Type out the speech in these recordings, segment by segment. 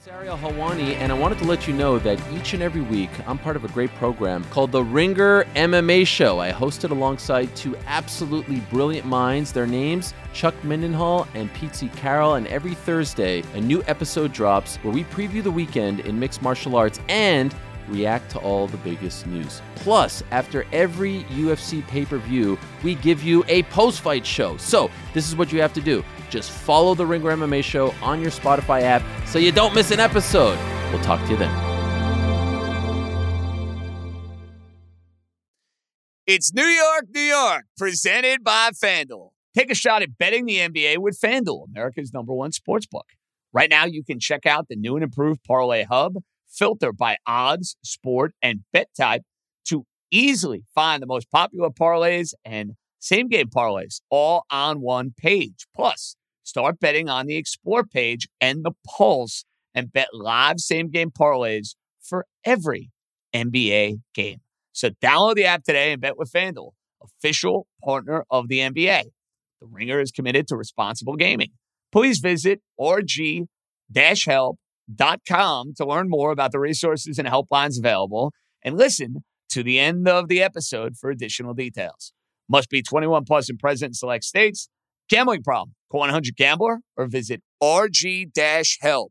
It's Ariel Helwani, and I wanted to let you know that each and every week I'm part of a great program called The Ringer MMA Show. I host it alongside two absolutely brilliant minds. Their names, Chuck Mindenhall and Pete Carroll, and every Thursday a new episode drops where we preview the weekend in mixed martial arts and react to all the biggest news. Plus, after every UFC pay per view, we give you a post fight show. So, this is what you have to do just follow the Ringer MMA show on your Spotify app so you don't miss an episode. We'll talk to you then. It's New York, New York, presented by FanDuel. Take a shot at betting the NBA with FanDuel, America's number one sports book. Right now, you can check out the new and improved Parlay Hub, filter by odds, sport, and bet type to easily find the most popular parlays and same game parlays all on one page. Plus, Start betting on the Explore page and the Pulse and bet live same game parlays for every NBA game. So download the app today and bet with FanDuel, official partner of the NBA. The Ringer is committed to responsible gaming. Please visit rg-help.com to learn more about the resources and helplines available and listen to the end of the episode for additional details. Must be 21 plus and present in select states. Gambling problem? Call 100 Gambler or visit rg-help.com.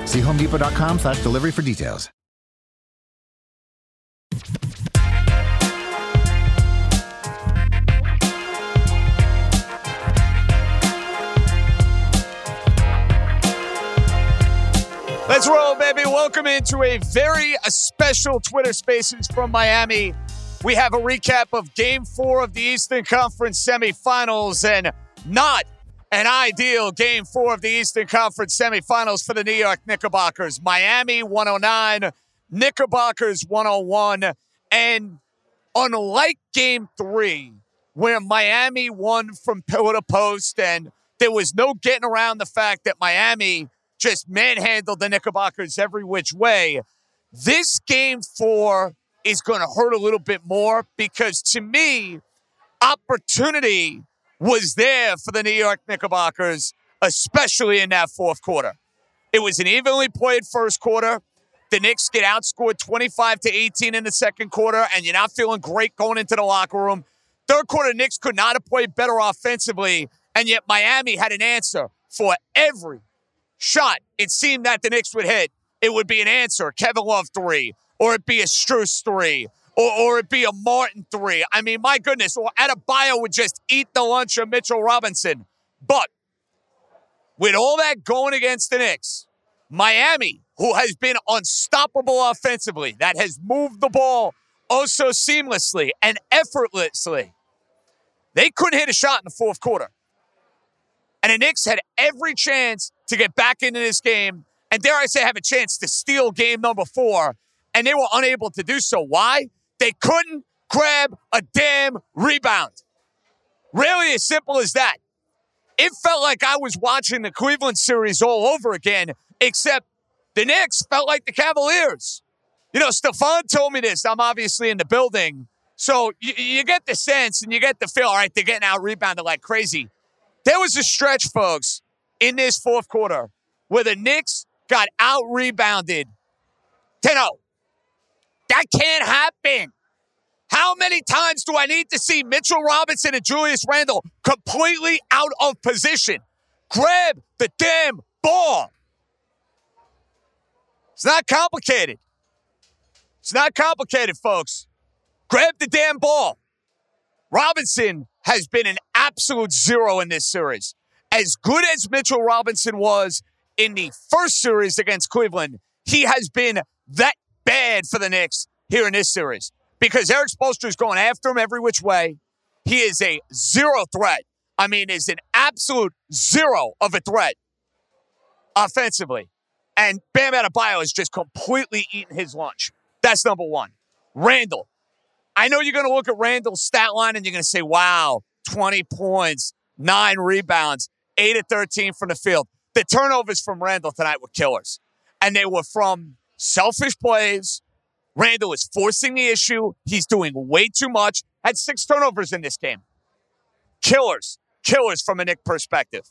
See homedepot.com slash delivery for details. Let's roll, baby. Welcome into a very special Twitter Spaces from Miami. We have a recap of game four of the Eastern Conference semifinals and not an ideal game four of the Eastern Conference semifinals for the New York Knickerbockers. Miami 109, Knickerbockers 101. And unlike game three, where Miami won from pillar to post and there was no getting around the fact that Miami just manhandled the Knickerbockers every which way. This game four is going to hurt a little bit more because to me, opportunity was there for the New York Knickerbockers, especially in that fourth quarter. It was an evenly played first quarter. The Knicks get outscored 25 to 18 in the second quarter, and you're not feeling great going into the locker room. Third quarter, Knicks could not have played better offensively, and yet Miami had an answer for every shot it seemed that the Knicks would hit, it would be an answer. Kevin Love three, or it be a Strus three, or, or it be a Martin three. I mean, my goodness, or Adebayo would just eat the lunch of Mitchell Robinson. But with all that going against the Knicks, Miami, who has been unstoppable offensively, that has moved the ball oh so seamlessly and effortlessly, they couldn't hit a shot in the fourth quarter. And the Knicks had every chance to get back into this game and dare I say have a chance to steal game number four. And they were unable to do so. Why? They couldn't grab a damn rebound. Really as simple as that. It felt like I was watching the Cleveland series all over again, except the Knicks felt like the Cavaliers. You know, Stefan told me this. I'm obviously in the building. So you, you get the sense and you get the feel, all right, they're getting out rebounded like crazy. There was a stretch, folks, in this fourth quarter where the Knicks got out rebounded 10 0. That can't happen. How many times do I need to see Mitchell Robinson and Julius Randle completely out of position? Grab the damn ball. It's not complicated. It's not complicated, folks. Grab the damn ball. Robinson has been an absolute zero in this series. As good as Mitchell Robinson was in the first series against Cleveland, he has been that bad for the Knicks here in this series because Erik Spoelstra is going after him every which way. He is a zero threat. I mean, is an absolute zero of a threat offensively. And Bam Adebayo has just completely eaten his lunch. That's number one. Randle. I know you're going to look at Randle's stat line and you're going to say, wow, 20 points, nine rebounds, 8 of 13 from the field. The turnovers from Randle tonight were killers. And they were from selfish plays. Randle is forcing the issue. He's doing way too much. Had six turnovers in this game. Killers. Killers from a Knick perspective.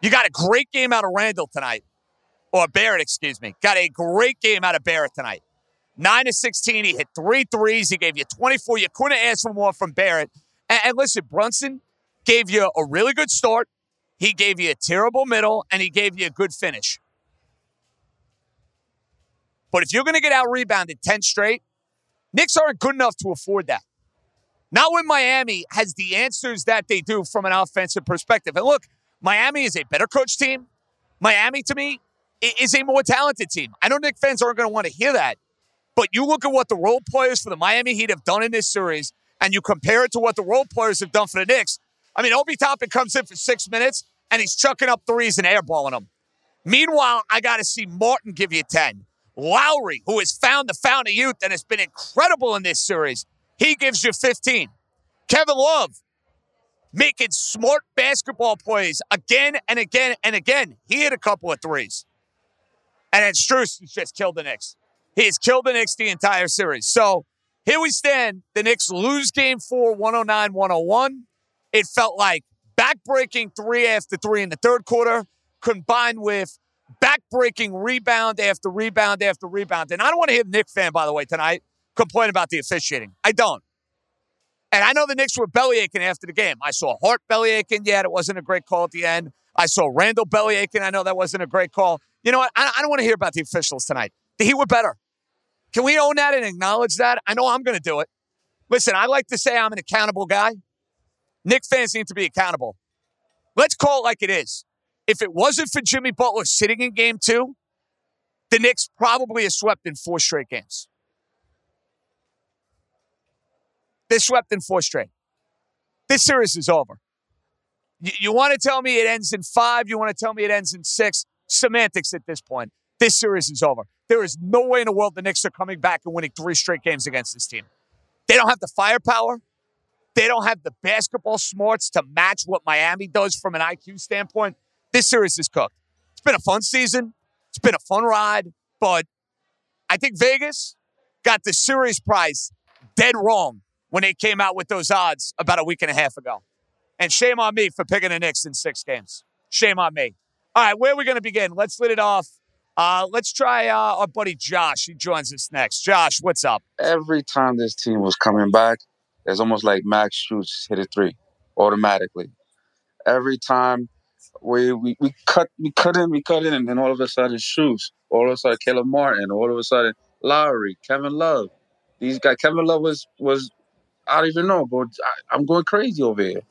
You got a great game out of Randle tonight. Or Barrett, excuse me. Got a great game out of Barrett tonight. 9 of 16. He hit three threes. He gave you 24. You couldn't ask for more from Barrett. And, and listen, Brunson gave you a really good start. He gave you a terrible middle, and he gave you a good finish. But if you're going to get out rebounded 10 straight, Knicks aren't good enough to afford that. Not when Miami has the answers that they do from an offensive perspective. And look, Miami is a better coach team. Miami, to me, is a more talented team. I know Knick fans aren't going to want to hear that, but you look at what the role players for the Miami Heat have done in this series, and you compare it to what the role players have done for the Knicks. I mean, Obi Toppin comes in for six minutes, and he's chucking up threes and airballing them. Meanwhile, I got to see Martin give you 10. Lowry, who has found the fountain of youth and has been incredible in this series, he gives you 15. Kevin Love making smart basketball plays again and again and again. He hit a couple of threes. And then Strus has just killed the Knicks. He has killed the Knicks the entire series. So here we stand. The Knicks lose game four, 109 101. It felt like backbreaking three after three in the third quarter, combined with backbreaking rebound after rebound after rebound. And I don't want to hear Knick fan, by the way, tonight complain about the officiating. I don't. And I know the Knicks were belly aching after the game. I saw Hart belly aching. Yeah, it wasn't a great call at the end. I saw Randle belly aching. I know that wasn't a great call. You know what? I, I don't want to hear about the officials tonight. The Heat were better. Can we own that and acknowledge that? I know I'm going to do it. Listen, I like to say I'm an accountable guy. Knick fans need to be accountable. Let's call it like it is. If it wasn't for Jimmy Butler sitting in game two, the Knicks probably have swept in four straight games. They swept in four straight. This series is over. You, you want to tell me it ends in five? You want to tell me it ends in six? Semantics at this point. This series is over. There is no way in the world the Knicks are coming back and winning three straight games against this team. They don't have the firepower. They don't have the basketball smarts to match what Miami does from an IQ standpoint. This series is cooked. It's been a fun season. It's been a fun ride, but I think Vegas got the series price dead wrong when they came out with those odds about a week and a half ago. And shame on me for picking the Knicks in six games. Shame on me. All right, where are we going to begin? Let's lit it off. Uh, let's try uh, our buddy Josh. He joins us next. Josh, what's up? Every time this team was coming back, it's almost like Max Strus hit a three automatically. Every time we, we, we cut we cut in, we cut in, and then all of a sudden shoes. all of a sudden Caleb Martin, all of a sudden Lowry, Kevin Love. These guys, Kevin Love was was I don't even know, but I, I'm going crazy over here.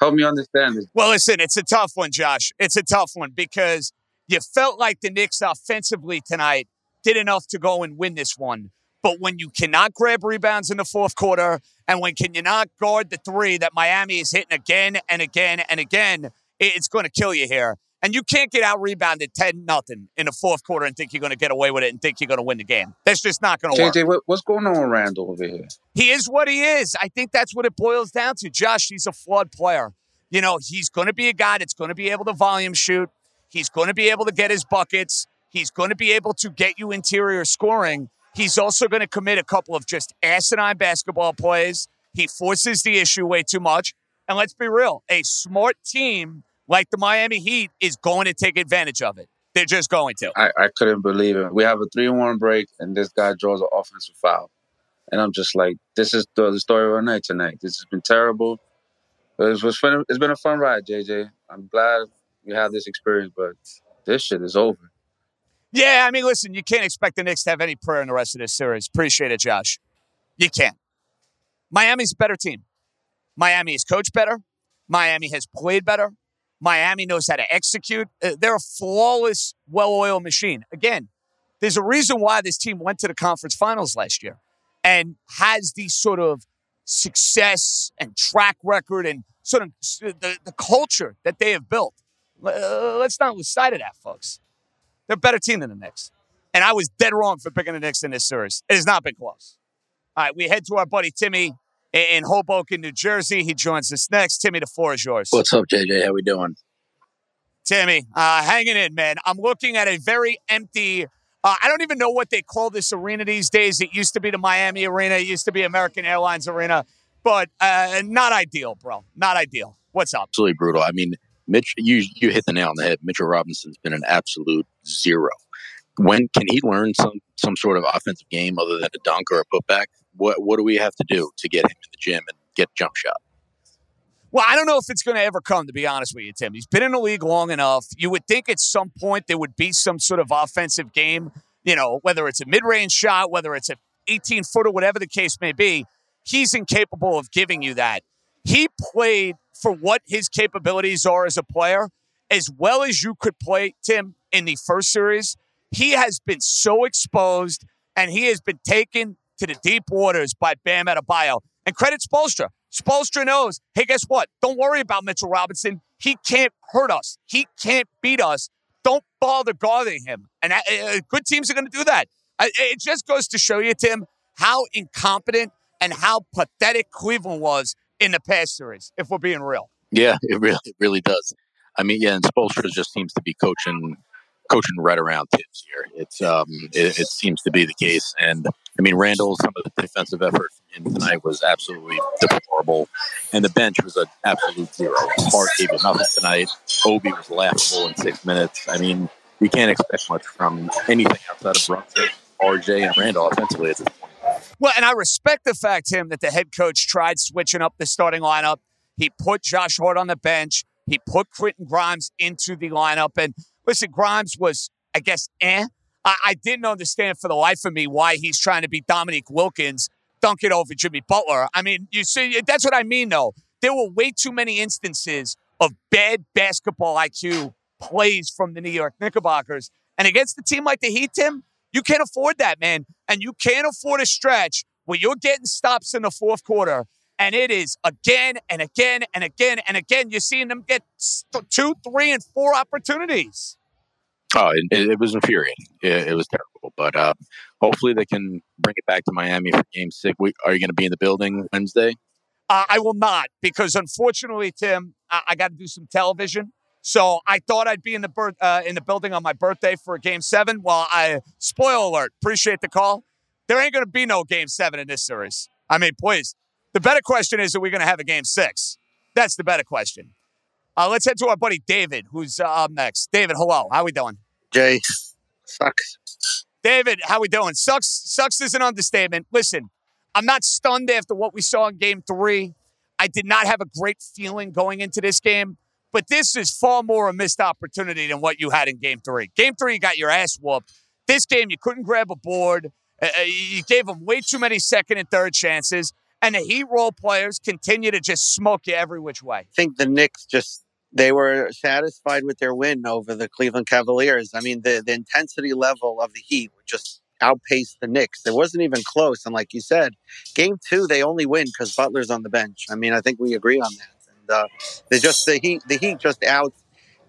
Help me understand this. Well, listen, it's a tough one, Josh. It's a tough one because you felt like the Knicks offensively tonight did enough to go and win this one. But when you cannot grab rebounds in the fourth quarter, and when can you not guard the three that Miami is hitting again and again and again, it's going to kill you here. And you can't get out rebounded 10 nothing in the fourth quarter and think you're going to get away with it and think you're going to win the game. That's just not going to work. JJ, what's going on with Randle over here? He is what he is. I think that's what it boils down to. Josh, he's a flawed player. You know, he's going to be a guy that's going to be able to volume shoot. He's going to be able to get his buckets. He's going to be able to get you interior scoring. He's also going to commit a couple of just asinine basketball plays. He forces the issue way too much. And let's be real a smart team like the Miami Heat is going to take advantage of it. They're just going to. I, I couldn't believe it. We have a 3 1 break, and this guy draws an offensive foul. And I'm just like, this is the, the story of our night tonight. This has been terrible. It was fun. It's been a fun ride, JJ. I'm glad we had this experience, but this shit is over. Yeah, I mean, listen, you can't expect the Knicks to have any prayer in the rest of this series. Appreciate it, Josh. You can't. Miami's a better team. Miami is coached better. Miami has played better. Miami knows how to execute. Uh, they're a flawless, well oiled machine. Again, there's a reason why this team went to the conference finals last year and has these sort of success and track record and sort of the, the culture that they have built. Uh, let's not lose sight of that, folks. They're a better team than the Knicks. And I was dead wrong for picking the Knicks in this series. It has not been close. All right, we head to our buddy Timmy in Hoboken, New Jersey. He joins us next. Timmy, the floor is yours. What's up, JJ? How we doing? Timmy, uh, hanging in, man. I'm looking at a very empty. Uh, I don't even know what they call this arena these days. It used to be the Miami Arena. It used to be American Airlines Arena, but uh, not ideal, bro. Not ideal. What's up? Absolutely brutal. I mean, Mitch, you you hit the nail on the head. Mitchell Robinson's been an absolute zero. When can he learn some some sort of offensive game other than a dunk or a putback? What what do we have to do to get him in the gym and get jump shot? Well, I don't know if it's going to ever come, to be honest with you, Tim. He's been in the league long enough. You would think at some point there would be some sort of offensive game, you know, whether it's a mid range shot, whether it's a 18 footer, whatever the case may be. He's incapable of giving you that. He played for what his capabilities are as a player, as well as you could play, Tim, in the first series. He has been so exposed and he has been taken to the deep waters by Bam Adebayo. And credit Spoelstra. Spoelstra knows, hey, guess what? Don't worry about Mitchell Robinson. He can't hurt us. He can't beat us. Don't bother guarding him. And uh, uh good teams are going to do that. Uh, it just goes to show you, Tim, how incompetent and how pathetic Cleveland was in the past series, if we're being real. Yeah, it really, it really does. I mean, yeah, and Spoelstra just seems to be coaching coaching right around Thibs here. It's um, it, it, seems to be the case, and I mean Randle. Some of the defensive effort in tonight was absolutely deplorable, and the bench was an absolute zero. Hart gave nothing tonight. Obi was laughable in six minutes. I mean, you can't expect much from anything outside of Brunson, RJ, and Randle offensively at this point. Well, and I respect the fact, Tim, that the head coach tried switching up the starting lineup. He put Josh Hart on the bench. He put Quentin Grimes into the lineup, and Listen, Grimes was, I guess, eh. I, I didn't understand for the life of me why he's trying to be Dominique Wilkins, dunk it over Jimmy Butler. I mean, you see, that's what I mean, though. There were way too many instances of bad basketball IQ plays from the New York Knickerbockers. And against a team like the Heat, Tim, you can't afford that, man. And you can't afford a stretch where you're getting stops in the fourth quarter. And it is again and again and again and again. You're seeing them get two, three, and four opportunities. Oh, it, it was infuriating. It, it, was terrible. But uh, hopefully they can bring it back to Miami for Game Six. Are you going to be in the building Wednesday? Uh, I will not because unfortunately, Tim, I, I got to do some television. So I thought I'd be in the birth, uh, in the building on my birthday for Game Seven. Well, I spoil alert. Appreciate the call. There ain't going to be no Game Seven in this series. I mean, please. The better question is, are we going to have a Game Six? That's the better question. Uh, let's head to our buddy David, who's uh, up next. David, hello. How we doing? Jay, sucks. David, how we doing? Sucks. Sucks is an understatement. Listen, I'm not stunned after what we saw in Game Three. I did not have a great feeling going into this game, but this is far more a missed opportunity than what you had in Game Three. Game Three, you got your ass whooped. This game, you couldn't grab a board. Uh, uh you gave them way too many second and third chances and the Heat role players continue to just smoke you every which way. I think the Knicks just they were satisfied with their win over the Cleveland Cavaliers. I mean, the, the intensity level of the Heat just outpaced the Knicks. It wasn't even close. And like you said, game two, they only win because Butler's on the bench. I mean, I think we agree on that. And uh, they just the Heat, the Heat just out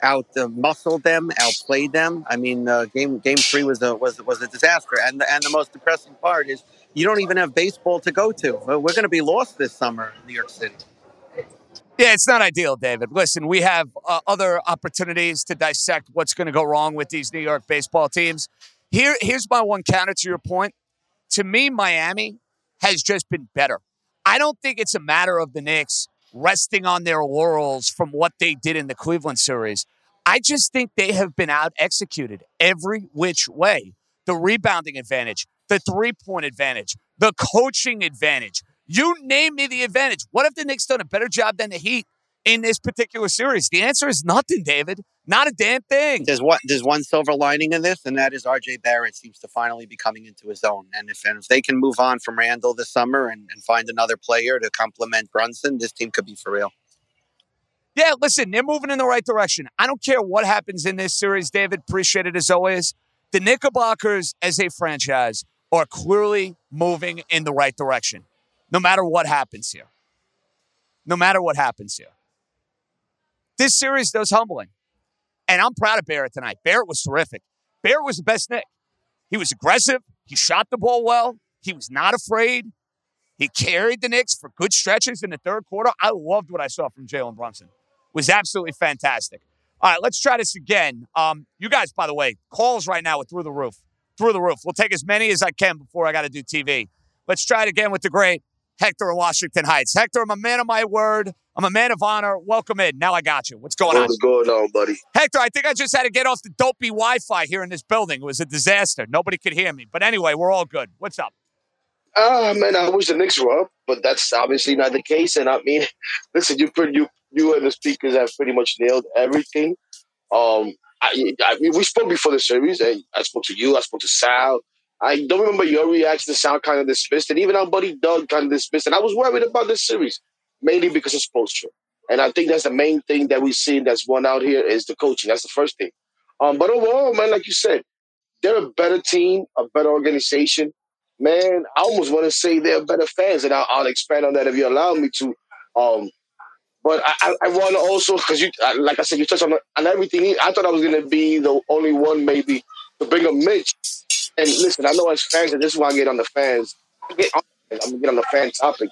out uh, muscled them, outplayed them. I mean, uh, game game three was a was was a disaster. And and the most depressing part is you don't even have baseball to go to. We're going to be lost this summer in New York City. Yeah, it's not ideal, David. Listen, we have uh, other opportunities to dissect what's going to go wrong with these New York baseball teams. Here, here's my one counter to your point. To me, Miami has just been better. I don't think it's a matter of the Knicks resting on their laurels from what they did in the Cleveland series. I just think they have been out executed every which way. The rebounding advantage, the three point advantage, the coaching advantage. You name me the advantage. What if the Knicks done a better job than the Heat in this particular series? The answer is nothing, David. Not a damn thing. There's one there's one silver lining in this, and that is RJ Barrett seems to finally be coming into his own. And if and if they can move on from Randle this summer and, and find another player to complement Brunson, this team could be for real. Yeah, listen, they're moving in the right direction. I don't care what happens in this series, David. Appreciate it as always. The Knickerbockers as a franchise are clearly moving in the right direction, no matter what happens here. No matter what happens here. This series does humbling. And I'm proud of Barrett tonight. Barrett was terrific. Bear was the best Knick. He was aggressive. He shot the ball well. He was not afraid. He carried the Knicks for good stretches in the third quarter. I loved what I saw from Jalen Brunson. It was absolutely fantastic. All right, let's try this again. Um, you guys, by the way, calls right now are through the roof. Through the roof. We'll take as many as I can before I got to do TV. Let's try it again with the great Hector in Washington Heights. Hector, I'm a man of my word. I'm a man of honor. Welcome in. Now I got you. What's going on? What's going on, buddy? Hector, I think I just had to get off the dopey Wi Fi here in this building. It was a disaster. Nobody could hear me. But anyway, we're all good. What's up? Ah, uh, man, I wish the Knicks were up, but that's obviously not the case. And I mean, listen, you put you you and the speakers have pretty much nailed everything. Um, I, I, we spoke before the series, and I spoke to you, I spoke to Sal. I don't remember your reaction to sound kind of dismissed, and even our buddy Doug kind of dismissed. And I was worried about this series, mainly because it's of Spoelstra. And I think that's the main thing that we've seen that's won out here is the coaching. That's the first thing. Um, but overall, man, like you said, they're a better team, a better organization. Man, I almost want to say they're better fans, and I'll, I'll expand on that if you allow me to. Um, but I, I want to also, because you, uh, like I said, you touched on, on everything. I thought I was going to be the only one, maybe, to bring up Mitch. And listen, I know as fans, and this is why I get on the fans. I get on, I'm going to get on the fan topic.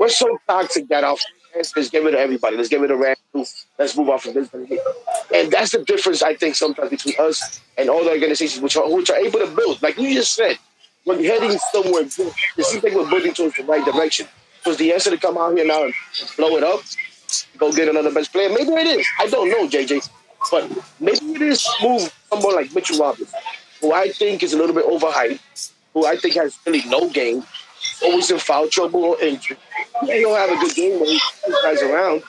We're so toxic that our fans just get rid of everybody. Let's get rid of Randle. Let's move on from this. And that's the difference, I think, sometimes between us and all the organizations which are, which are able to build. Like you just said, when you're heading somewhere it seems like we're building towards the right direction. Was the answer to come out here now and blow it up, go get another best player? Maybe it is. I don't know, JJ. But maybe it is move someone like Mitchell Robinson, who I think is a little bit overhyped, who I think has really no game, always in foul trouble or injury. He don't have a good game when he guys around.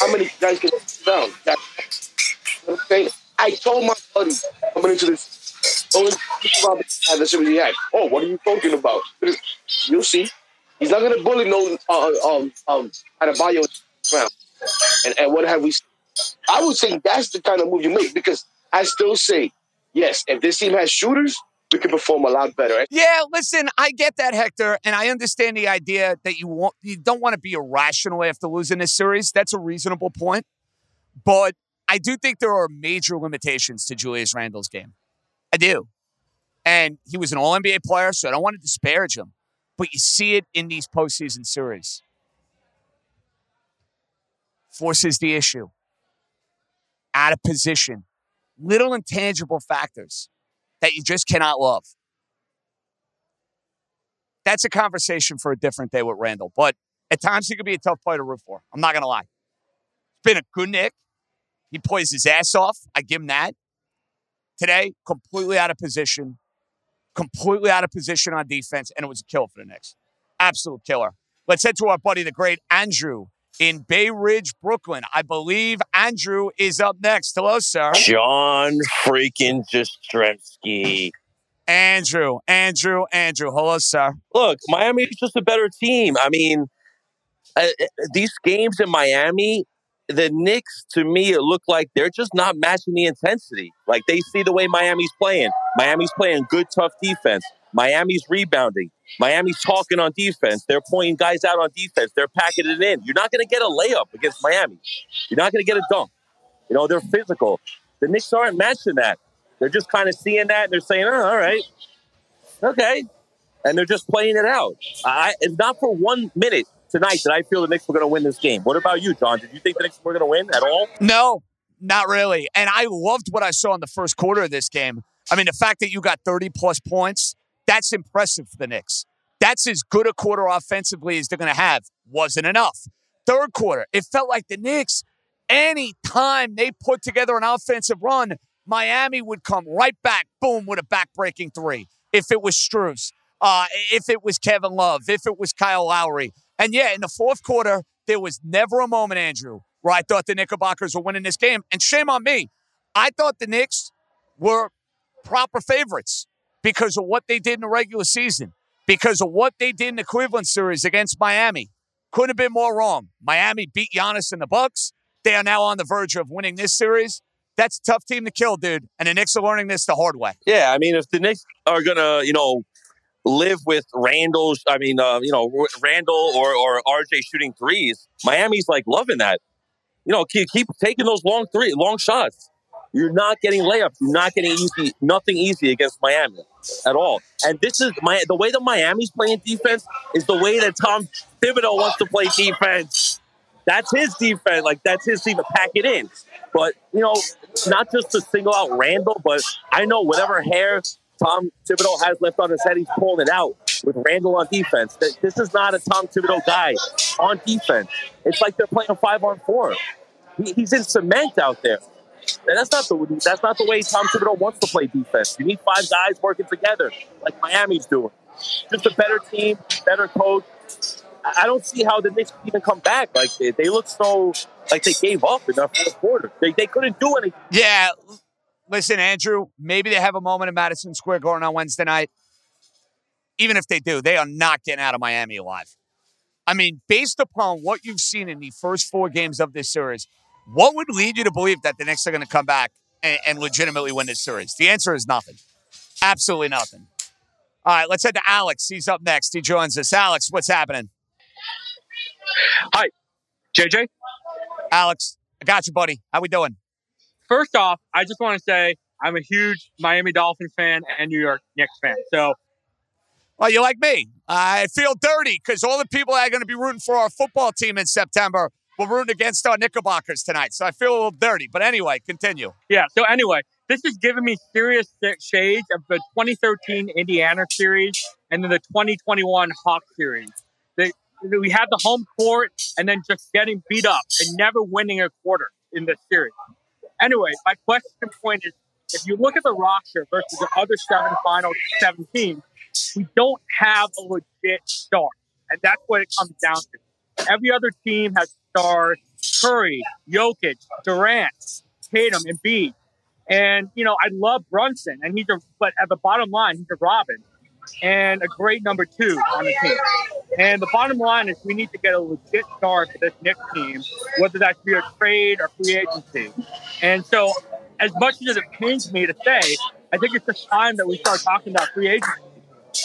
How many guys can down? That, you know I'm saying? I told my buddy coming into this, oh, only Robinson had the series he had. Oh, what are you talking about? You'll see. He's not going to bully no uh, um um Adebayo around. And and what have we? Seen? I would say that's the kind of move you make because I still say yes. If this team has shooters, we can perform a lot better. Yeah, listen, I get that, Hector, and I understand the idea that you want you don't want to be irrational after losing this series. That's a reasonable point, but I do think there are major limitations to Julius Randle's game. I do, and he was an All NBA player, so I don't want to disparage him but you see it in these postseason series. Forces the issue. Out of position. Little intangible factors that you just cannot love. That's a conversation for a different day with Randle, But at times he could be a tough player to root for. I'm not going to lie. It's been a good Knick. He plays his ass off. I give him that. Today, completely out of position completely out of position on defense, and it was a kill for the Knicks. Absolute killer. Let's head to our buddy, the great Andrew in Bay Ridge, Brooklyn. I believe Andrew is up next. Hello, sir. John freaking Jastremski. Andrew, Andrew, Andrew. Hello, sir. Look, Miami is just a better team. I mean, uh, uh these games in Miami, the Knicks, to me, it looked like they're just not matching the intensity. Like they see the way Miami's playing. Miami's playing good, tough defense. Miami's rebounding. Miami's talking on defense. They're pointing guys out on defense. They're packing it in. You're not going to get a layup against Miami. You're not going to get a dunk. You know, they're physical. The Knicks aren't matching that. They're just kind of seeing that and they're saying, oh, all right, okay. And they're just playing it out. I, and not for one minute tonight that I feel the Knicks were going to win this game. What about you, John? Did you think the Knicks were going to win at all? No, not really. And I loved what I saw in the first quarter of this game. I mean, the fact that you got 30 plus points, that's impressive for the Knicks. That's as good a quarter offensively as they're going to have. Wasn't enough. Third quarter, it felt like the Knicks, any time they put together an offensive run, Miami would come right back, boom, with a back-breaking three. If it was Strus, uh, if it was Kevin Love, if it was Kyle Lowry, and yeah, in the fourth quarter, there was never a moment, Andrew, where I thought the Knickerbockers were winning this game. And shame on me. I thought the Knicks were proper favorites because of what they did in the regular season, because of what they did in the Cleveland series against Miami. Couldn't have been more wrong. Miami beat Giannis and the Bucks. They are now on the verge of winning this series. That's a tough team to kill, dude. And the Knicks are learning this the hard way. Yeah, I mean, if the Knicks are gonna, you know, live with Randle's, I mean, uh, you know, Randle or, or RJ shooting threes, Miami's like loving that. You know, keep, keep taking those long three, long shots. You're not getting layups. You're not getting easy, nothing easy against Miami at all. And this is my the way that Miami's playing defense is the way that Tom Thibodeau wants to play defense. That's his defense. Like that's his team to pack it in. But you know, not just to single out Randle, but I know whatever hair Tom Thibodeau has left on his head, he's pulling it out with Randle on defense. This is not a Tom Thibodeau guy on defense. It's like they're playing a five on four. He's in cement out there. And that's not the that's not the way Tom Thibodeau wants to play defense. You need five guys working together, like Miami's doing. Just a better team, better coach. I don't see how the Knicks even come back. Like they, they look so like they gave up in the fourth quarter. They, they couldn't do anything. Yeah. Listen, Andrew, maybe they have a moment in Madison Square Garden on Wednesday night. Even if they do, they are not getting out of Miami alive. I mean, based upon what you've seen in the first four games of this series, what would lead you to believe that the Knicks are going to come back and, and legitimately win this series? The answer is nothing. Absolutely nothing. All right, let's head to Alex. He's up next. He joins us. Alex, what's happening? Hi, JJ. Alex, I got you, buddy. How we doing? First off, I just want to say I'm a huge Miami Dolphin fan and New York Knicks fan. So, well, you like me. I feel dirty because all the people that are going to be rooting for our football team in September will root against our Knickerbockers tonight. So I feel a little dirty. But anyway, continue. Yeah. So anyway, this is giving me serious shades of the 2013 Indiana series and then the 2021 Hawk series. The, we had the home court and then just getting beat up and never winning a quarter in this series. Anyway, my question point is if you look at the roster versus the other seven final 17, we don't have a legit star. And that's what it comes down to. Every other team has stars Curry, Jokic, Durant, Tatum, and B. And, you know, I love Brunson, and he's a, but at the bottom line, he's a Robin and a great number two on the team. And the bottom line is we need to get a legit star for this Knicks team, whether that be a trade or free agency. And so, as much as it pains me to say, I think it's just time that we start talking about free agency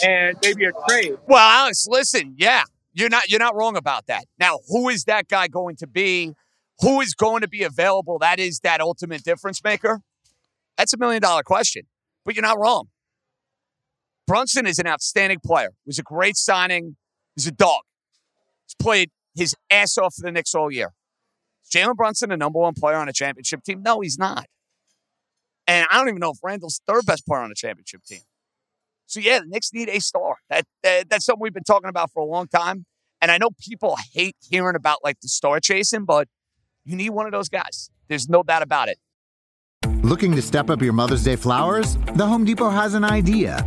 and maybe a trade. Well, Alex, listen, yeah, you're not you're not wrong about that. Now, who is that guy going to be? Who is going to be available? That is that ultimate difference maker. That's a million dollar question, but you're not wrong. Brunson is an outstanding player. Was a great signing. He's a dog. He's played his ass off for the Knicks all year. Is Jalen Brunson, a number one player on a championship team? No, he's not. And I don't even know if Randle's third best player on a championship team. So yeah, the Knicks need a star. That, that that's something we've been talking about for a long time. And I know people hate hearing about like the star chasing, but you need one of those guys. There's no doubt about it. Looking to step up your Mother's Day flowers? The Home Depot has an idea.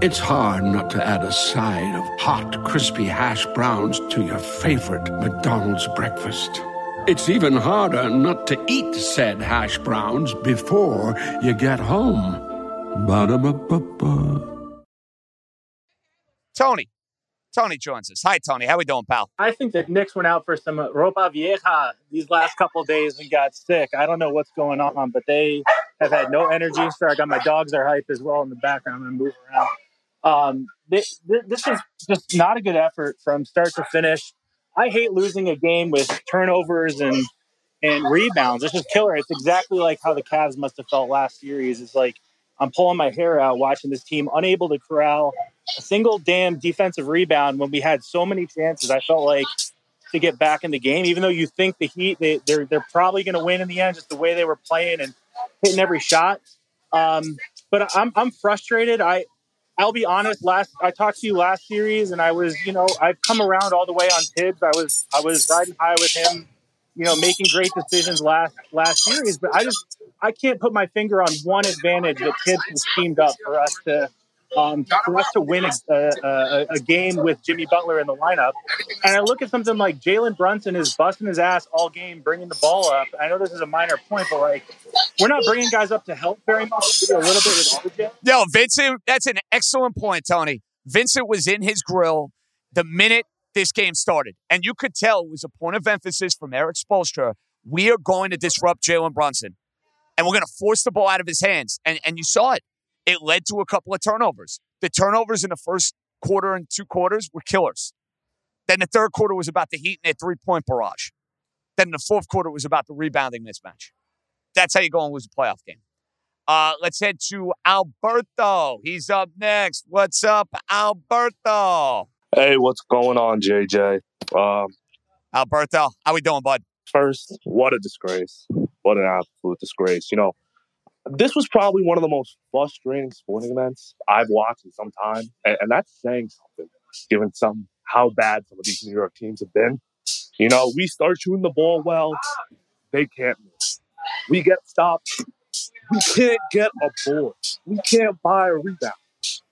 It's hard not to add a side of hot, crispy hash browns to your favorite McDonald's breakfast. It's even harder not to eat said hash browns before you get home. Ba-da-ba-ba-ba. Tony. Tony joins us. Hi, Tony. How we doing, pal? I think that Knicks went out for some ropa vieja these last couple days and got sick. I don't know what's going on, but they have had no energy. So I got my dogs are hype as well in the background and move around. Um, this, this is just not a good effort from start to finish. I hate losing a game with turnovers and and rebounds. It's just killer. It's exactly like how the Cavs must have felt last series. It's like I'm pulling my hair out watching this team unable to corral a single damn defensive rebound when we had so many chances. I felt like to get back in the game, even though you think the Heat they, they're they're probably going to win in the end, just the way they were playing and hitting every shot. Um, but I'm I'm frustrated. I I'll be honest. Last I talked to you last series, and I was, you know, I've come around all the way on Thibs. I was I was riding high with him, you know, making great decisions last last series. But I just I can't put my finger on one advantage that Thibs has teamed up for us to um, for us to win a, a, a, game with Jimmy Butler in the lineup. And I look at something like Jalen Brunson is busting his ass all game, bringing the ball up. I know this is a minor point, but like we're not bringing guys up to help very much. A little bit with RJ. Yo, Vincent, that's an excellent point, Tony. Vincent was in his grill the minute this game started, and you could tell it was a point of emphasis from Erik Spoelstra. We are going to disrupt Jalen Brunson, and we're going to force the ball out of his hands. And and you saw it it led to a couple of turnovers. The turnovers in the first quarter and two quarters were killers. Then the third quarter was about the Heat and their three point barrage. Then the fourth quarter was about the rebounding mismatch. That's how you go and lose a playoff game. Uh, let's head to Alberto. He's up next. What's up, Alberto? Hey, what's going on, JJ? Um, Alberto, how we doing, bud? First, what a disgrace. What an absolute disgrace. You know, this was probably one of the most frustrating sporting events I've watched in some time, and, and that's saying something, given some how bad some of these New York teams have been. You know, we start shooting the ball well, they can't miss. We get stopped, we can't get a board, we can't buy a rebound.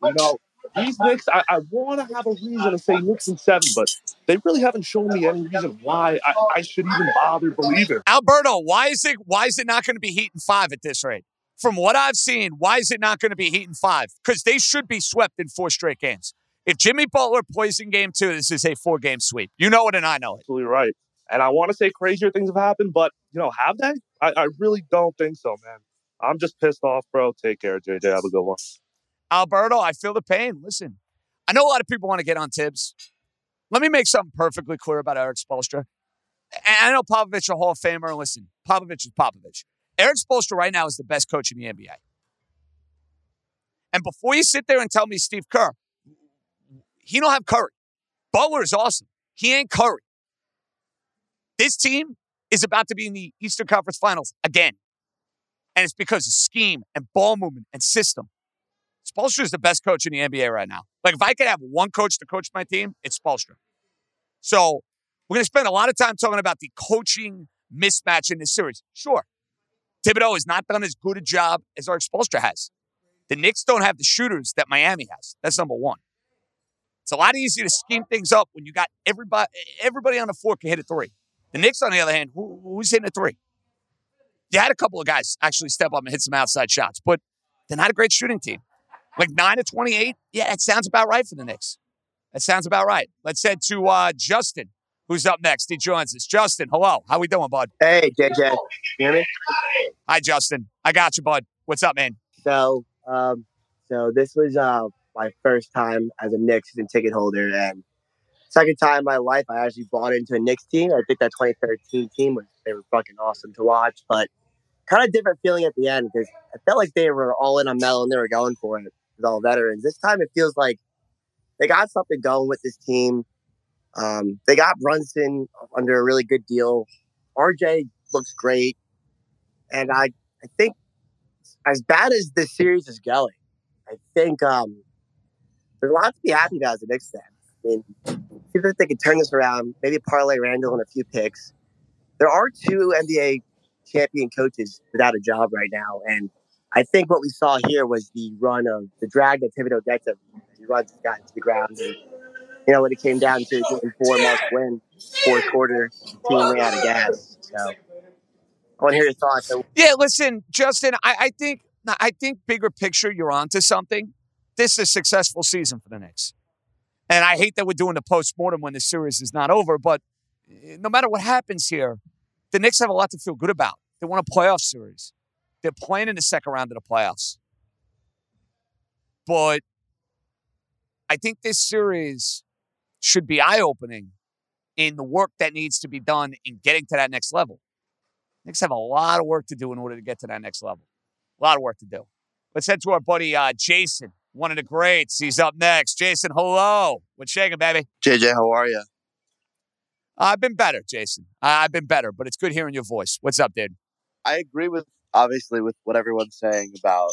You know, these Knicks, I, I want to have a reason to say Knicks in seven, but they really haven't shown me any reason why I, I should even bother believing. Alberto, why is it why is it not going to be Heat in five at this rate? From what I've seen, why is it not going to be Heat in five? Because they should be swept in four straight games. If Jimmy Butler plays in game two, this is a four game sweep. You know it, and I know it. Absolutely right. And I want to say crazier things have happened, but, you know, have they? I, I really don't think so, man. I'm just pissed off, bro. Take care, JJ. Have a good one. Alberto, I feel the pain. Listen, I know a lot of people want to get on Thibs. Let me make something perfectly clear about Erik Spoelstra. And I know Popovich a Hall of Famer. Listen, Popovich is Popovich. Erik Spoelstra right now is the best coach in the NBA. And before you sit there and tell me Steve Kerr, he don't have Curry. Butler is awesome. He ain't Curry. This team is about to be in the Eastern Conference Finals again. And it's because of scheme and ball movement and system. Spoelstra is the best coach in the NBA right now. Like, if I could have one coach to coach my team, it's Spoelstra. So, we're going to spend a lot of time talking about the coaching mismatch in this series. Sure, Thibodeau has not done as good a job as Erik Spoelstra has. The Knicks don't have the shooters that Miami has. That's number one. It's a lot easier to scheme things up when you got everybody everybody on the floor can hit a three. The Knicks, on the other hand, who, who's hitting a three? You had a couple of guys actually step up and hit some outside shots, but they're not a great shooting team. Like 9 to 28, yeah, that sounds about right for the Knicks. That sounds about right. Let's head to uh, Justin who's up next. He joins us. Justin, hello. How we doing, bud? Hey, JJ. You hear me? Hi, Justin. I got you, bud. What's up, man? So, um, so this was uh, my first time as a Knicks season ticket holder, and second time in my life I actually bought into a Knicks team. I think that 2013 team was they were fucking awesome to watch, but kind of different feeling at the end because I felt like they were all in on Melo and they were going for it with all veterans. This time it feels like they got something going with this team. Um, they got Brunson under a really good deal. RJ looks great. And I, I think as bad as this series is going, I think um, there's a lot to be happy about as a Knicks fan. I mean, see if they could turn this around, maybe parlay Randle in a few picks. There are two NBA champion coaches without a job right now. And I think what we saw here was the run of the drag that Thibodeau gets him. He runs got into the ground and you know, when it came down to game four must win, fourth quarter, team ran out of gas. So I want to hear your thoughts. Yeah, listen, Justin, I, I think I think bigger picture, you're onto something. This is a successful season for the Knicks. And I hate that we're doing the post-mortem when the series is not over, but eh, no matter what happens here, the Knicks have a lot to feel good about. They won a playoff series. They're playing in the second round of the playoffs. But I think this series should be eye opening in the work that needs to be done in getting to that next level. Knicks have a lot of work to do in order to get to that next level. A lot of work to do. Let's head to our buddy uh, Jason, one of the greats. He's up next. Jason, hello. What's shaking, baby? JJ, how are you? I've been better, Jason. I've been better, but it's good hearing your voice. What's up, dude? I agree with obviously with what everyone's saying about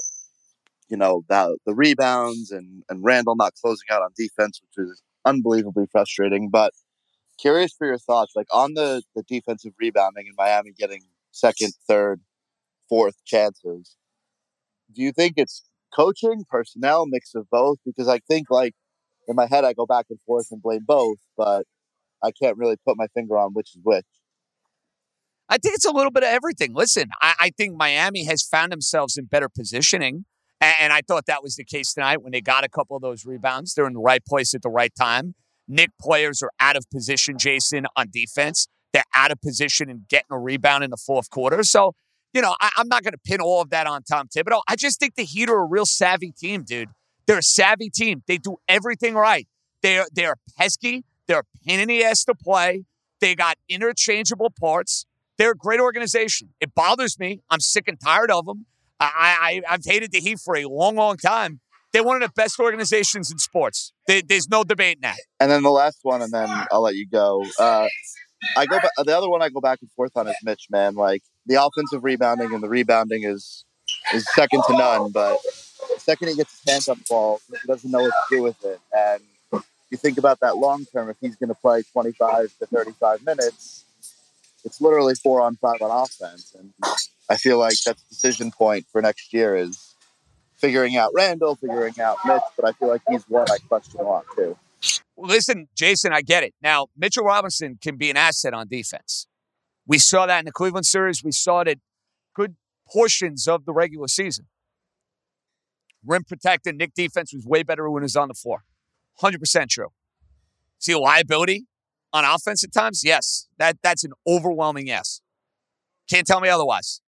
you know, the, the rebounds and, and Randle not closing out on defense, which is unbelievably frustrating. But curious for your thoughts, like on the, the defensive rebounding and Miami getting second, third, fourth chances. Do you think it's coaching, personnel, mix of both? Because I think like in my head I go back and forth and blame both, but I can't really put my finger on which is which. I think it's a little bit of everything. Listen, I, I think Miami has found themselves in better positioning. And, I thought that was the case tonight when they got a couple of those rebounds. They're in the right place at the right time. Knick players are out of position, Jason, on defense. They're out of position and getting a rebound in the fourth quarter. So, you know, I, I'm not going to pin all of that on Tom Thibodeau. I just think the Heat are a real savvy team, dude. They're a savvy team. They do everything right. They're they're pesky. They're a pain in the ass to play. They got interchangeable parts. They're a great organization. It bothers me. I'm sick and tired of them. I, I I've hated the Heat for a long, long time. They're one of the best organizations in sports. There, there's no debate in that. And then the last one, and then I'll let you go. Uh, I go. The other one I go back and forth on is Mitch. Man, like the offensive rebounding and the rebounding is is second to none. But the second he gets his hands on the ball, he doesn't know what to do with it. And you think about that long term. If he's going to play 25 to 35 minutes, it's literally four on five on offense. And I feel like that's the decision point for next year is figuring out Randle, figuring out Mitch. But I feel like he's one I question a lot too. Well, listen, Jason, I get it. Now, Mitchell Robinson can be an asset on defense. We saw that in the Cleveland series. We saw it at good portions of the regular season. Rim protecting, Knick defense was way better when he was on the floor. 100% true. See a liability on offense at times? Yes. That, that's an overwhelming yes. Can't tell me otherwise.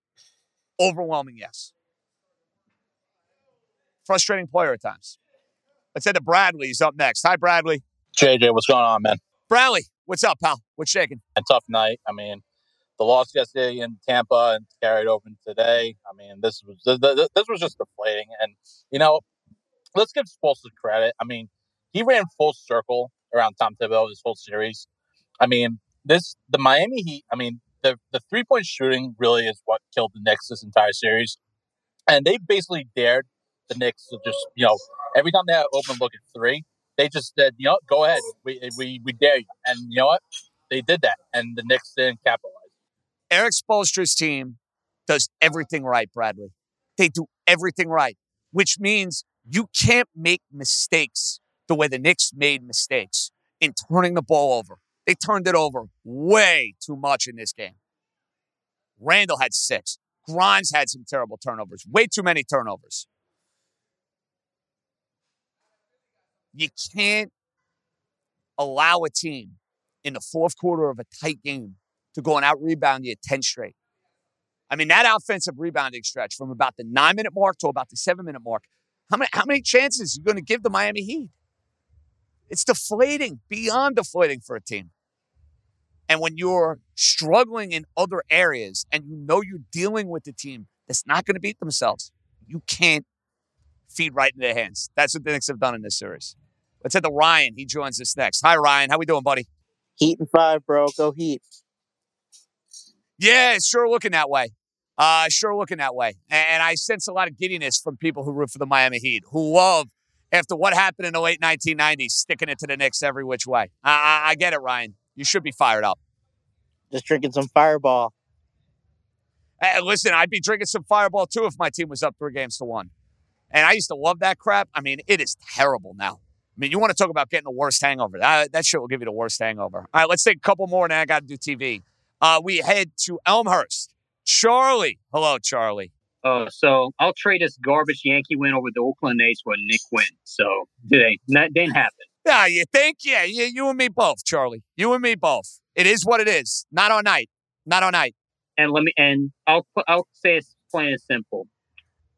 Overwhelming yes. Frustrating player at times. Let's head to Bradley. He's up next. Hi, Bradley. JJ, what's going on, man? Bradley, what's up, pal? What's shaking? A tough night. I mean, the loss yesterday in Tampa and carried over today. I mean, this was this was just deflating. And you know, let's give Spoelstra credit. I mean, he ran full circle around Tom Thibodeau this whole series. I mean, this the Miami Heat. I mean, the the three point shooting really is what killed the Knicks this entire series, and they basically dared the Knicks to just you know every time they had an open look at three, they just said you know go ahead, we we we dare you, and you know what they did that, and the Knicks didn't capitalize. Erik Spoelstra's team does everything right, Bradley. They do everything right, which means you can't make mistakes the way the Knicks made mistakes in turning the ball over. They turned it over way too much in this game. Randle had six. Grimes had some terrible turnovers, way too many turnovers. You can't allow a team in the fourth quarter of a tight game to go and out rebound you 10 straight. I mean, that offensive rebounding stretch from about the nine minute mark to about the seven minute mark, how many, how many chances are you going to give the Miami Heat? It's deflating, beyond deflating for a team. And when you're struggling in other areas and you know you're dealing with a team that's not going to beat themselves, you can't feed right in their hands. That's what the Knicks have done in this series. Let's head to Ryan. He joins us next. Hi, Ryan. How we doing, buddy? Heat and five, bro. Go Heat. Yeah, it's sure looking that way. Uh, sure looking that way. And I sense a lot of giddiness from people who root for the Miami Heat, who love, after what happened in the late 1990s, sticking it to the Knicks every which way. I, I, I get it, Ryan. You should be fired up. Just drinking some Fireball. Hey, listen, I'd be drinking some Fireball too if my team was up three games to one. And I used to love that crap. I mean, it is terrible now. I mean, you want to talk about getting the worst hangover. That, that shit will give you the worst hangover. All right, let's take a couple more, and then I got to do TV. Uh, we head to Elmhurst. Charlie. Hello, Charlie. Oh, so I'll trade this garbage Yankee win over the Oakland A's for a Knick win. So today, that didn't happen. Yeah, you think? Yeah, you, you and me both, Charlie. You and me both. It is what it is. Not all night. Not all night. And let me and I'll I'll say it's plain and simple.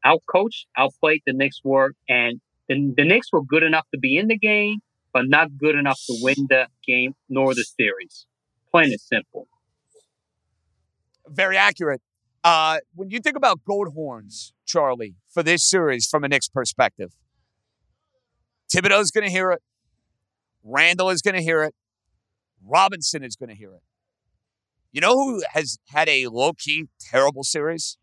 I'll coach I'll play the Knicks work, and the, the Knicks were good enough to be in the game, but not good enough to win the game nor the series. Plain and simple. Very accurate. Uh, when you think about gold horns, Charlie, for this series from a Knicks perspective, Thibodeau's going to hear it. Randle is going to hear it. Robinson is going to hear it. You know who has had a low key terrible series?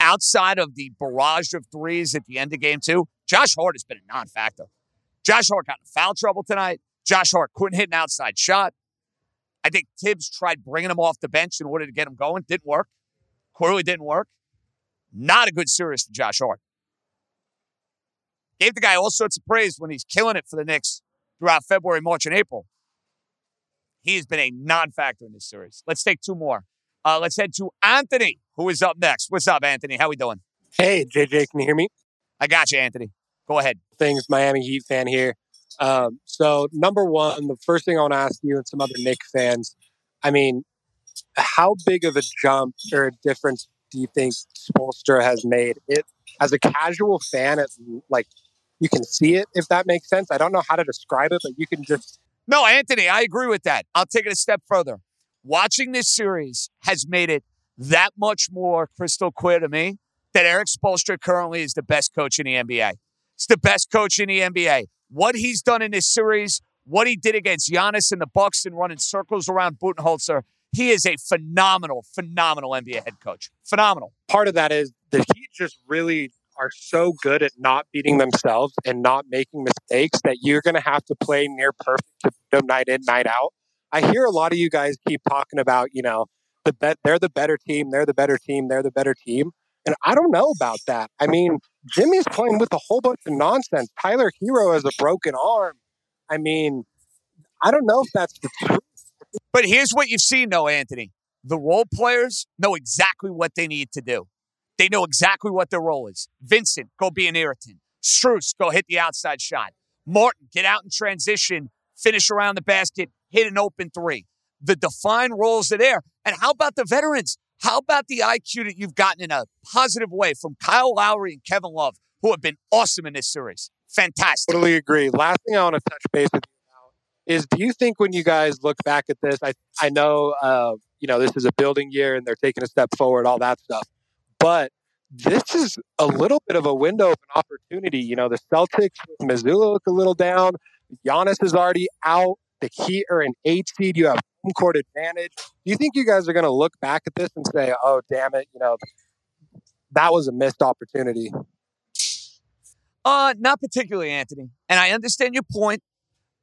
outside of the barrage of threes at the end of game two, Josh Hart has been a non factor. Josh Hart got in foul trouble tonight. Josh Hart couldn't hit an outside shot. I think Thibs tried bringing him off the bench in order to get him going. Didn't work. Clearly didn't work. Not a good series for Josh Hart. Gave the guy all sorts of praise when he's killing it for the Knicks throughout February, March, and April. He has been a non factor in this series. Let's take two more. Uh, let's head to Anthony, who is up next. What's up, Anthony? How are we doing? Hey, JJ, can you hear me? I got you, Anthony. Go ahead. Things Miami Heat fan here. Um, so, number one, the first thing I want to ask you and some other Knicks fans I mean, how big of a jump or a difference do you think Spoelstra has made? It as a casual fan, it's like you can see it if that makes sense. I don't know how to describe it, but you can just No, Anthony, I agree with that. I'll take it a step further. Watching this series has made it that much more crystal clear to me that Erik Spoelstra currently is the best coach in the NBA. It's the best coach in the NBA. What he's done in this series, what he did against Giannis and the Bucks and running circles around Budenholzer, he is a phenomenal, phenomenal NBA head coach. Phenomenal. part of that is the Heat just really are so good at not beating themselves and not making mistakes that you're going to have to play near perfect to them night in, night out. I hear a lot of you guys keep talking about, you know, the bet they're the better team, they're the better team, they're the better team. And I don't know about that. I mean, Jimmy's playing with a whole bunch of nonsense. Tyler Herro has a broken arm. I mean, I don't know if that's the truth. But here's what you've seen, though, Anthony. The role players know exactly what they need to do. They know exactly what their role is. Vincent, go be an irritant. Strus, go hit the outside shot. Martin, get out in transition, finish around the basket, hit an open three. The defined roles are there. And how about the veterans? How about the IQ that you've gotten in a positive way from Kyle Lowry and Kevin Love, who have been awesome in this series? Fantastic. Totally agree. Last thing I want to touch base with is do you think when you guys look back at this, I, I know, uh, you know, this is a building year and they're taking a step forward, all that stuff. But this is a little bit of a window of an opportunity. You know, the Celtics with Mazzulla look a little down. Giannis is already out. The Heat are an eight seed. You have home court advantage. Do you think you guys are going to look back at this and say, oh, damn it, you know, that was a missed opportunity? Uh, not particularly, Anthony. And I understand your point,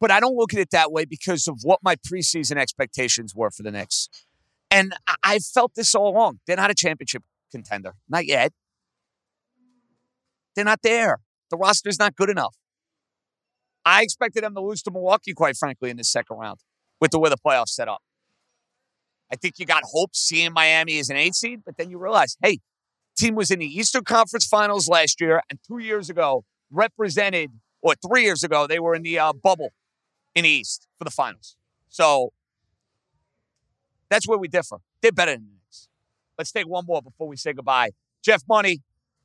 but I don't look at it that way because of what my preseason expectations were for the Knicks. And I- I've felt this all along. They're not a championship contender. Not yet. They're not there. The roster's not good enough. I expected them to lose to Milwaukee, quite frankly, in the second round with the way the playoffs set up. I think you got hope seeing Miami as an eight seed, but then you realize, hey, team was in the Eastern Conference Finals last year, and two years ago represented, or three years ago, they were in the uh, bubble in the East for the finals. So that's where we differ. They're better than the Knicks. Let's take one more before we say goodbye. Jeff Money,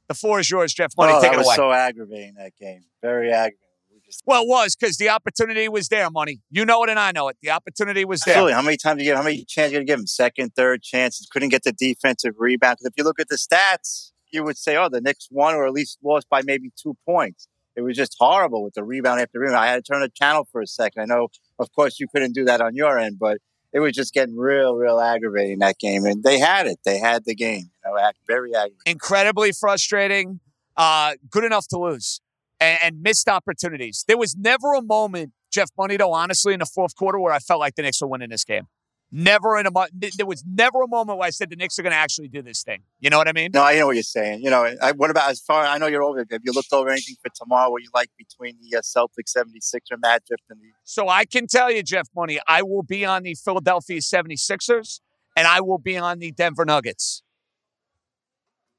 the floor is yours. Jeff Money, oh, take that it was away. so aggravating that game. Very aggravating. We just... well, it was because the opportunity was there, Money. You know it, and I know it. The opportunity was there. Absolutely. How many times do you give? How many chances you gonna give him? Second, third chances. Couldn't get the defensive rebound. 'Cause if you look at the stats, you would say, "Oh, the Knicks won or at least lost by maybe two points." It was just horrible with the rebound after rebound. I had to turn the channel for a second. I know, of course, you couldn't do that on your end, but it was just getting real, real aggravating that game. And they had it. They had the game. You know, very aggravating. incredibly frustrating, uh, good enough to lose, and, and missed opportunities. There was never a moment, Jeff Bonito, honestly, in the fourth quarter where I felt like the Knicks were winning this game. Never in a mo- there was never a moment where I said the Knicks are going to actually do this thing. You know what I mean? No, I know what you're saying. You know, I, what about as far? I know you're over. Have you looked over anything for tomorrow? What you like between the uh, Celtics 76er matchup and the So I can tell you, Jeff Money, I will be on the Philadelphia 76ers and I will be on the Denver Nuggets.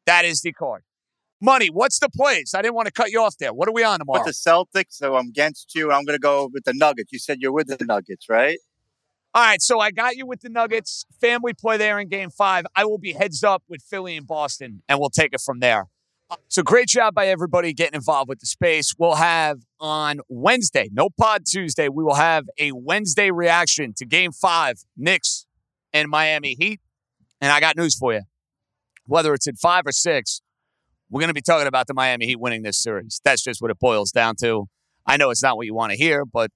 That is the card. Money, what's the plays? I didn't want to cut you off there. What are we on tomorrow? with the Celtics? So I'm against you. I'm going to go with the Nuggets. You said you're with the Nuggets, right? All right, so I got you with the Nuggets. Family play there in game five. I will be heads up with Philly and Boston, and we'll take it from there. So great job by everybody getting involved with the space. We'll have on Wednesday, no pod Tuesday, we will have a Wednesday reaction to game five, Knicks and Miami Heat. And I got news for you. Whether it's in five or six, we're going to be talking about the Miami Heat winning this series. That's just what it boils down to. I know it's not what you want to hear, but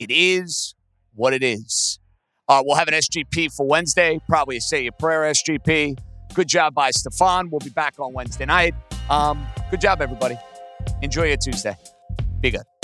it is what it is. Uh, we'll have an SGP for Wednesday, probably a Say Your Prayer SGP. Good job by Stefan. We'll be back on Wednesday night. Um, good job, everybody. Enjoy your Tuesday. Be good.